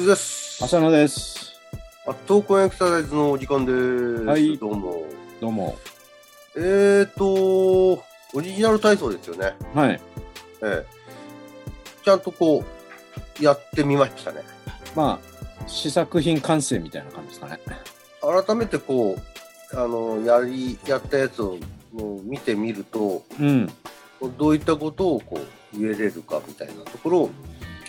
ズです。浅野です。あ、闘魂エクササイズのお時間です。はいどうも。どうも。えーと、オリジナル体操ですよね。はい。ええちゃんとこう、やってみましたね。まあ、試作品完成みたいな感じですかね。改めてこう、あの、やり、やったやつを見てみると、うん。どういったことをこう、言えれるかみたいなところを、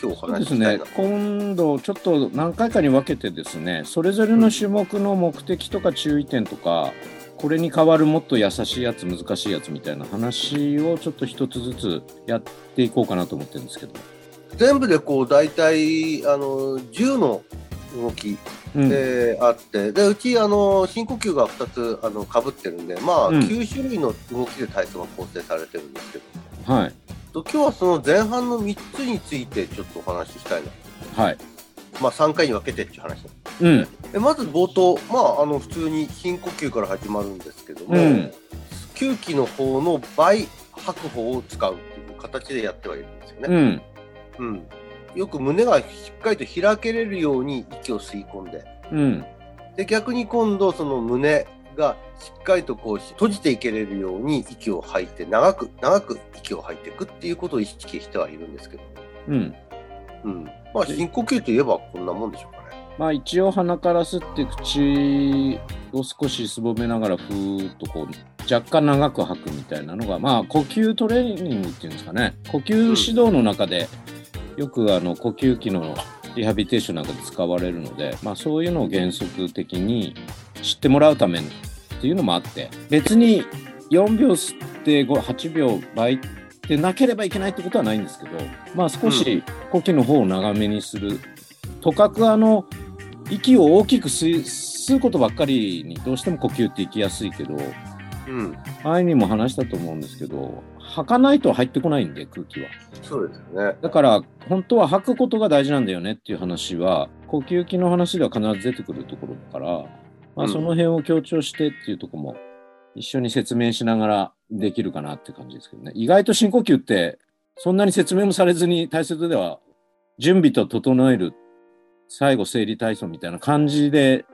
今日お話ししたいな。。ね今度、ちょっと何回かに分けてですね、それぞれの種目の目的とか注意点とか、これに代わるもっと優しいやつ、難しいやつみたいな話をちょっと一つずつやっていこうかなと思ってるんですけど。全部でこう、大体、あの、10の動きうん。であってでうちあの深呼吸が2つあの被ってるんでまあ、うん9種類の動きで体操が構成されてるんですけどはい。と今日はその前半の3つについてちょっとお話ししたいなはい。まあ3回に分けてっていう話うん。でまず冒頭まああの普通に深呼吸から始まるんですけども、うん吸気の方の倍吐く方を使うっていう形でやってはいるんですよね、うん。うんよく胸がしっかりと開けれるように息を吸い込んでうん。で逆に今度その胸がしっかりとこう閉じていけれるように息を吐いて長く長く息を吐いていくっていうことを意識してはいるんですけど、うん。うん、まあ深呼吸といえばこんなもんでしょうかね。まあ一応鼻から吸って口を少しすぼめながらふーっとこう若干長く吐くみたいなのがまあ呼吸トレーニングっていうんですかね呼吸指導の中でよくあの呼吸器のリハビリテーションなんかで使われるのでまあそういうのを原則的に知ってもらうためっていうのもあって別に4秒吸って5 8秒倍ってなければいけないってことはないんですけどまあ少し呼吸の方を長めにする。とかくあの息を大きく吸うことばっかりにどうしても呼吸っていきやすいけどうん、前にも話したと思うんですけど吐かないと入ってこないんで空気は。そうですよね。だから本当は吐くことが大事なんだよねっていう話は呼吸器の話では必ず出てくるところだから、まあ、うんその辺を強調してっていうところも一緒に説明しながらできるかなって感じですけどね。意外と深呼吸ってそんなに説明もされずに大切では準備と整える最後整理体操みたいな感じで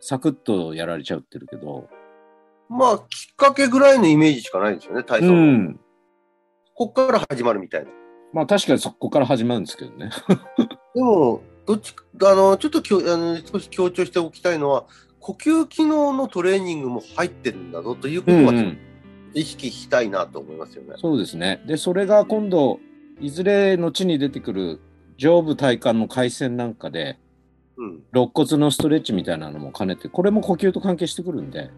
サクッとやられちゃうってるけど、まあきっかけぐらいのイメージしかないですよね体操うの、ん、こっから始まるみたいな。まあ確かにそこから始まるんですけどね。でもどっちあのちょっときょあの少し強調しておきたいのは呼吸機能のトレーニングも入ってるんだぞということは、意識したいなと思いますよね。そうですね。で、それが今度、いずれ後に出てくる上部体幹の回線なんかで、うん肋骨のストレッチみたいなのも兼ねて、これも呼吸と関係してくるんで、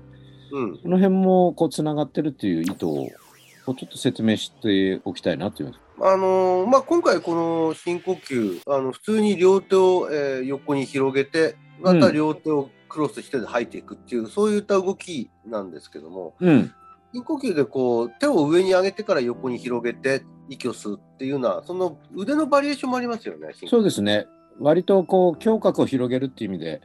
うんこの辺もこうつながってるっていう意図を、ちょっと説明しておきたいなという。あのーまあ、今回この深呼吸あの普通に両手を、えー横に広げてまた両手をクロスして吐いていくっていう、そういった動きなんですけどもうん。深呼吸でこう手を上に上げてから横に広げて息を吸うっていうのはその腕のバリエーションもありますよね。そうですね。割とこう、胸郭を広げるっていう意味で、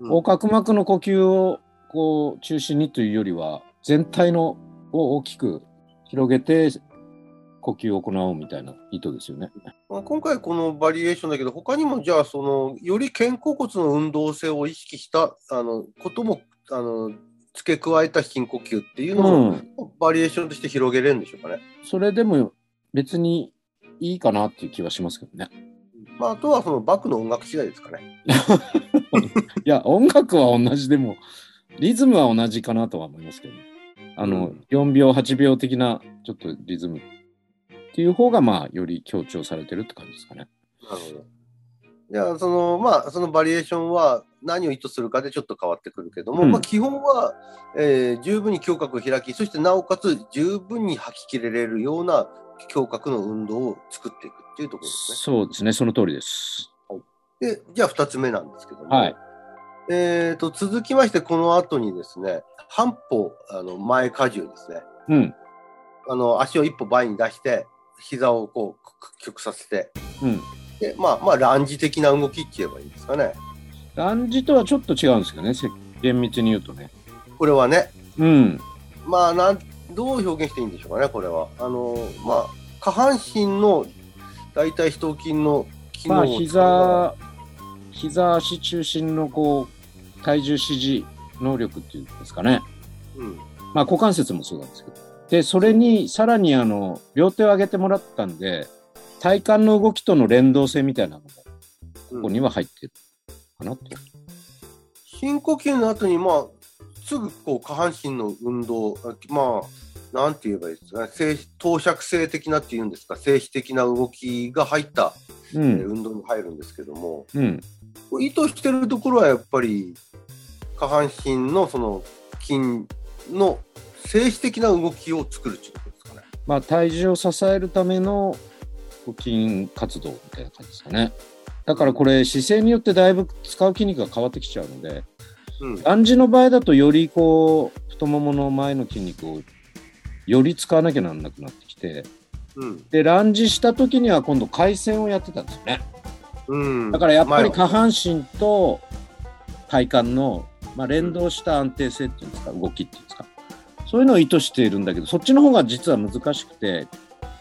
うん横隔膜の呼吸をこう中心にというよりは、全体のを大きく広げて呼吸を行おうみたいな意図ですよね。まあ今回このバリエーションだけど他にもじゃあそのより肩甲骨の運動性を意識したあのこともあの付け加えた深呼吸っていうのも、うん。バリエーションとして広げれるんでしょうかね。それでも別にいいかなっていう気はしますけどね。まあ、あとはそのバックの音楽次第ですかね。いや、音楽は同じでも、リズムは同じかなとは思いますけど、ね、あの、うん4秒、8秒的なちょっとリズムっていう方が、まあ、より強調されてるって感じですかね。なるほど。じゃあそのまあそのバリエーションは何を意図するかでちょっと変わってくるけども、うんまあ、基本は、えー十分に胸郭を開きそしてなおかつ十分に吐き切れれるような胸郭の運動を作っていくっていうところですね。そうですね、その通りです。でじゃあ2つ目なんですけども、はい。えー、と続きましてこの後にですね半歩あの前荷重ですねうん。あの足を一歩前に出して膝をこうく屈曲させてうん。で、まあ、まあ、ランジ的な動きって言えばいいんですかね。ランジとはちょっと違うんですけどね、せ厳密に言うとね。これはね。うん。まあ、なん、どう表現していいんでしょうかね、これは。あの、まあ、下半身の大腿四頭筋の機能まあ、を使う膝、膝足中心のこう、体重支持能力っていうんですかね。うん。まあ、股関節もそうなんですけど。で、それに、さらにあの、両手を上げてもらったんで、体幹の動きとの連動性みたいなのも、ここには入ってるかなと。深呼吸の後に、まあ、すぐこう下半身の運動、あまあ、なんて言えばいいですかね、静投射性的なっていうんですか、静止的な動きが入った、うえーん。運動に入るんですけども、うん。意図してるところはやっぱり、下半身のその筋の静止的な動きを作るっていうことですかね。まあ、体重を支えるための腹筋活動みたいな感じですかね。だからこれ姿勢によってだいぶ使う筋肉が変わってきちゃうので、うん。ランジの場合だとよりこう太ももの前の筋肉をより使わなきゃなんなくなってきて、うん。で、ランジした時には今度回旋をやってたんですよね。うん。だからやっぱり下半身と体幹の、まあ、連動した安定性っていうんですか、動きっていうんですか。そういうのを意図しているんだけど、そっちの方が実は難しくて、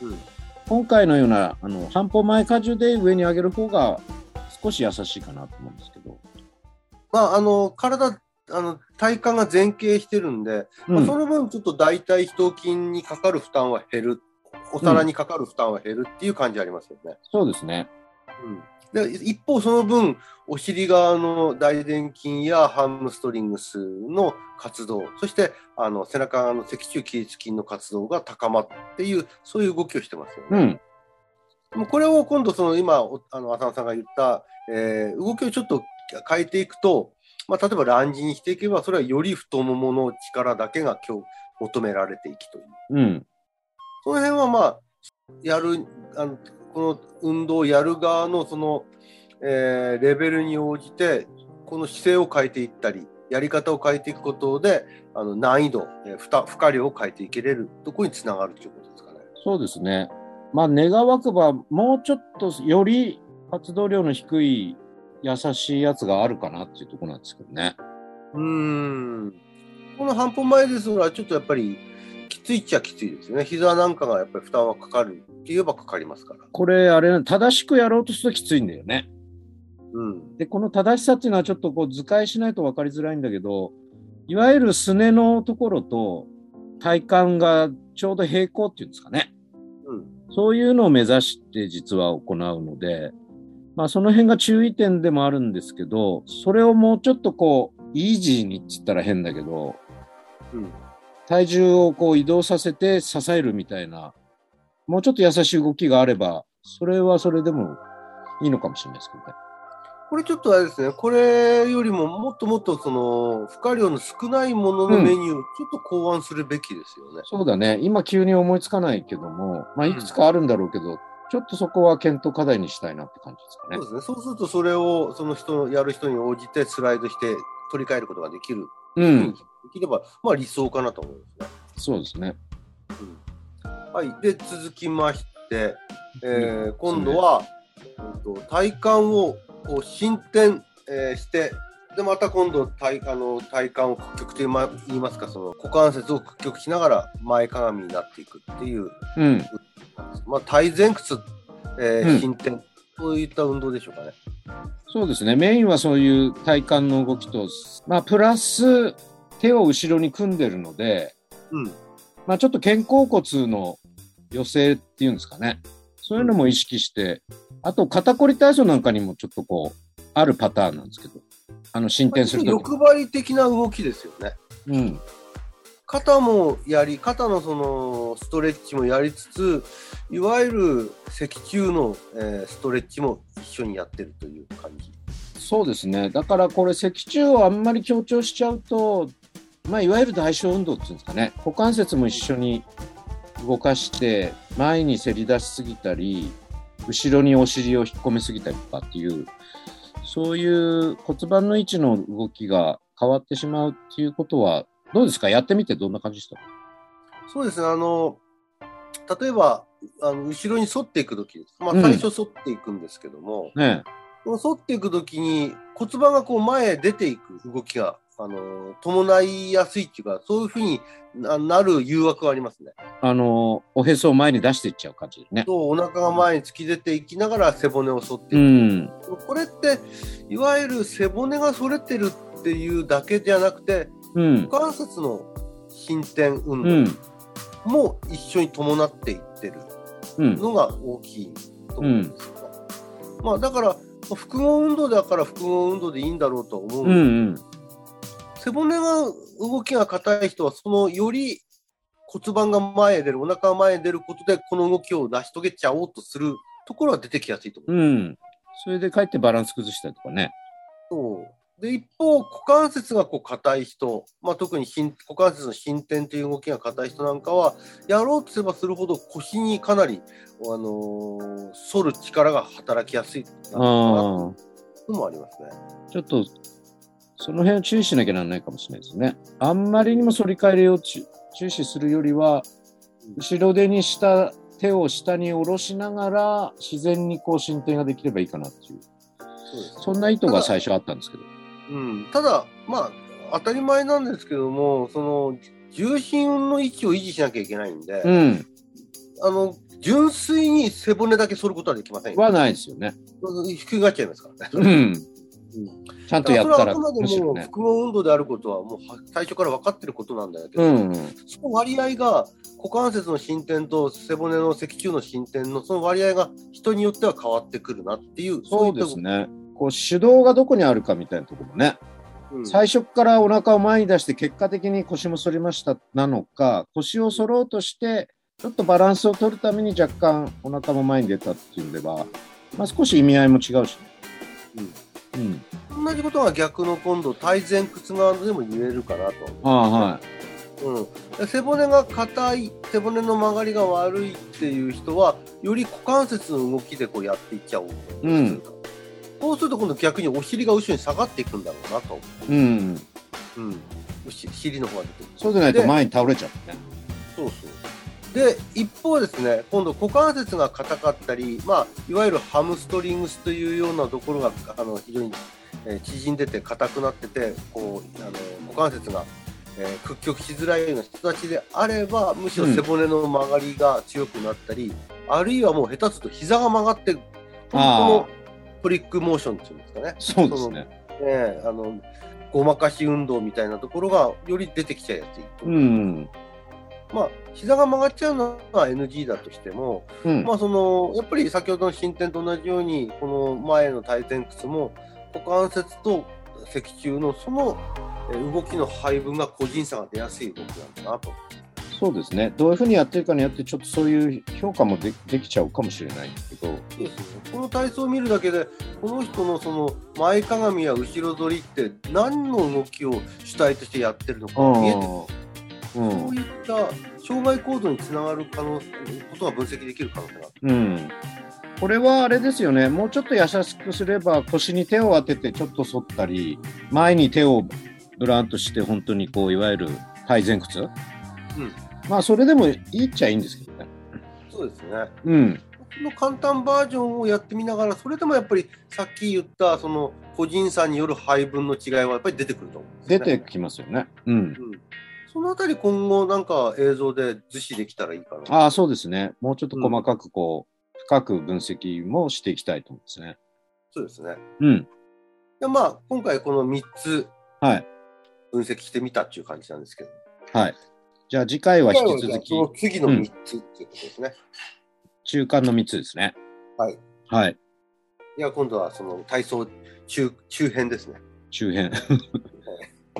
うん今回のようなあの半歩前荷重で上に上げる方が少し優しいかなと思うんですけど。まあ、あの、体、あの、体幹が前傾してるんで、まあうんその分ちょっと大腿四頭筋にかかる負担は減る。お皿にかかる負担は減るっていう感じありますよね。そうですね。うん、で一方、その分、お尻側の大臀筋やハムストリングスの活動、そしてあの背中側の脊柱起立筋の活動が高まっていう、そういう動きをしてますよね。うん。もうこれを今度、その今、おあの浅野さんが言った、えー動きをちょっと変えていくと、まあ、例えばランジにしていけば、それはより太ももの力だけが今日求められていきという。うん。その辺はまあ、やる、あのこの運動をやる側のその、えーレベルに応じて、この姿勢を変えていったり、やり方を変えていくことで、あの難易度、えー負荷量を変えていけれるところにつながるということですかね。そうですね。まあ、願わくば、もうちょっとより活動量の低い優しいやつがあるかなっていうところなんですけどね。うーん。この半歩前ですが、ちょっとやっぱりきついっちゃきついですよね。膝なんかがやっぱり負担はかかるって言えばかかりますから。これ、あれ、正しくやろうとするときついんだよね。うん。で、この正しさっていうのはちょっとこう図解しないと分かりづらいんだけど、いわゆるすねのところと体幹がちょうど平行っていうんですかね。うん。そういうのを目指して実は行うので、まあその辺が注意点でもあるんですけど、それをもうちょっとこう、イージーにって言ったら変だけど、うん。体重をこう移動させて支えるみたいな、もうちょっと優しい動きがあれば、それはそれでもいいのかもしれないですけどね。これちょっとあれですね、これよりももっともっとその負荷量の少ないもののメニューをちょっと考案するべきですよね。そうだね。今急に思いつかないけども、まあいくつかあるんだろうけど、ちょっとそこは検討課題にしたいなって感じですかねそう。ですね。そうするとそれをその人のやる人に応じてスライドして取り替えることができる。うん。できれば、まあ理想かなと思うんですね。そうですね。はい。で、続きまして、えー今度は、うんと体幹をこう進展、えーして、で、また今度体あの体幹を屈曲と言いま言いますか、その股関節を屈曲しながら前かがみになっていくっていう、うん。まあ、体前屈、えーうん進展、そういった運動でしょうかね。そうですね。メインはそういう体幹の動きと、まあプラス手を後ろに組んでるので、うん。まあちょっと肩甲骨の寄せっていうんですかね。そういうのも意識して、あと肩こり体操なんかにもちょっとこう、あるパターンなんですけど、あの進展する欲張り的な動きですよね。うん。肩もやり、肩のそのストレッチもやりつつ、いわゆる脊柱の、えーストレッチも一緒にやってるという感じ。そうですね。だからこれ脊柱をあんまり強調しちゃうと、まあいわゆる代償運動っていうんですかね。股関節も一緒に動かして、前にせり出しすぎたり、後ろにお尻を引っ込めすぎたりとかっていう、そういう骨盤の位置の動きが変わってしまうっていうことは、どうですか？やってみてどんな感じでした？そうですね、あの、例えば、あの後ろに反っていくときです。まあ、うん最初反っていくんですけども、ねこの反っていくときに骨盤がこう前へ出ていく動きが、あの伴いやすいっていうか、そういうふうにななる誘惑がありますね。あの、おへそを前に出していっちゃう感じでね。とお腹が前に突き出ていきながら背骨を反ってういく。ん。これって、いわゆる背骨が反れてるっていうだけじゃなくて、うん。股関節の伸展運動うん。も一緒に伴っていってるうん。のが大きいと思うんですよね。まあだから、複合運動だから複合運動でいいんだろうとは思うんうん。ですうん。背骨が動きが硬い人は、そのより骨盤が前へ出る、お腹が前へ出ることで、この動きを成し遂げちゃおうとするところは出てきやすいと思う。うん。それでかえってバランス崩したりとかね。そうで一方、股関節がこう硬い人、まあ、特に伸股関節の伸展という動きが硬い人なんかは、やろうとすればするほど腰にかなり、あのー反る力が働きやすいあのあ。もありますね。ちょっと、その辺を注意しなきゃならないかもしれないですね。あんまりにも反り返りを注注視するよりは、後ろ手にした手を下に下ろしながら、自然にこう進展ができればいいかなっていう、そうですそんな意図が最初あったんですけど。うん、ただ、まあ、当たり前なんですけども、その重心の位置を維持しなきゃいけないんで、うん。あの純粋に背骨だけ反ることはできませんよ。はないですよね。ひっくり返っちゃいますからね。うん。ちゃんとやったら、それはあくまでも。複合運動であることはもうは最初から分かってることなんだけど、うん。その割合が股関節の進展と背骨の脊柱の進展のその割合が人によっては変わってくるなっていうそうですね。こう手動がどこにあるかみたいなところもね。最初からお腹を前に出して結果的に腰も反りましたなのか腰を反ろうとしてちょっとバランスを取るために若干お腹も前に出たっていうんでは、まあ、少し意味合いも違うしね。うん。同じことが逆の今度体前屈側でも言えるかなとああはうん、で背骨が硬い背骨の曲がりが悪いっていう人はより股関節の動きでこうやっていっちゃおうとするうん。そうすると今度逆にお尻が後ろに下がっていくんだろうなと、い。う。ん。うん、お尻尻の方が出てくる。そうでないとで前に倒れちゃう。ね。そうそうで一方ですね今度股関節が硬かったり、まあ、いわゆるハムストリングスというようなところがあの非常に、えー縮んでて硬くなっててこうあの股関節が、えー屈曲しづらいような人たちであればむしろ背骨の曲がりが強くなったり、あるいはもう下手すると膝が曲がって本当のトリックモーションっていうんですかねそうですね。ねあのごまかし運動みたいなところがより出てきちゃいやすいと。うん。まあ、膝が曲がっちゃうのは NG だとしても、うん。まあ、そのやっぱり先ほどの進展と同じように、この前の対前屈も、股関節と脊柱のそのえー動きの配分が個人差が出やすい動きなんだなと。そうですね。どういうふうにやってるかによって、ちょっとそういう評価もでできちゃうかもしれないんですけど。そうですね、この体操を見るだけで、この人のその前かがみや後ろ反りって何の動きを主体としてやってるのか見えてくるう。そうんいった障害構造につながる可能ことが分析できる可能性がある。うん。これはあれですよね、もうちょっと優しくすれば、腰に手を当ててちょっと反ったり、前に手をブランとして、本当にこう、いわゆる体前屈、まあ、それでもいいっちゃいいんですけどね。そうですね。うん。この簡単バージョンをやってみながら、それでもやっぱりさっき言ったその個人差による配分の違いはやっぱり出てくると思うんですね、てきますよね。うん。うん、そのあたり今後なんか映像で図示できたらいいかな。ああ、そうですね。もうちょっと細かくこう、深く分析もしていきたいと思うんですね。そうですね。うん。でまあ今回この3つはい。分析してみたっていう感じなんですけど。はい。じゃあ次回は引き続きそ、の次の3つっていうことですね。中間の3つですね。はい。はい。いや今度はその体操中中編ですね。中編。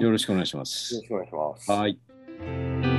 よろしくお願いしますよろし。くお願いします。はい。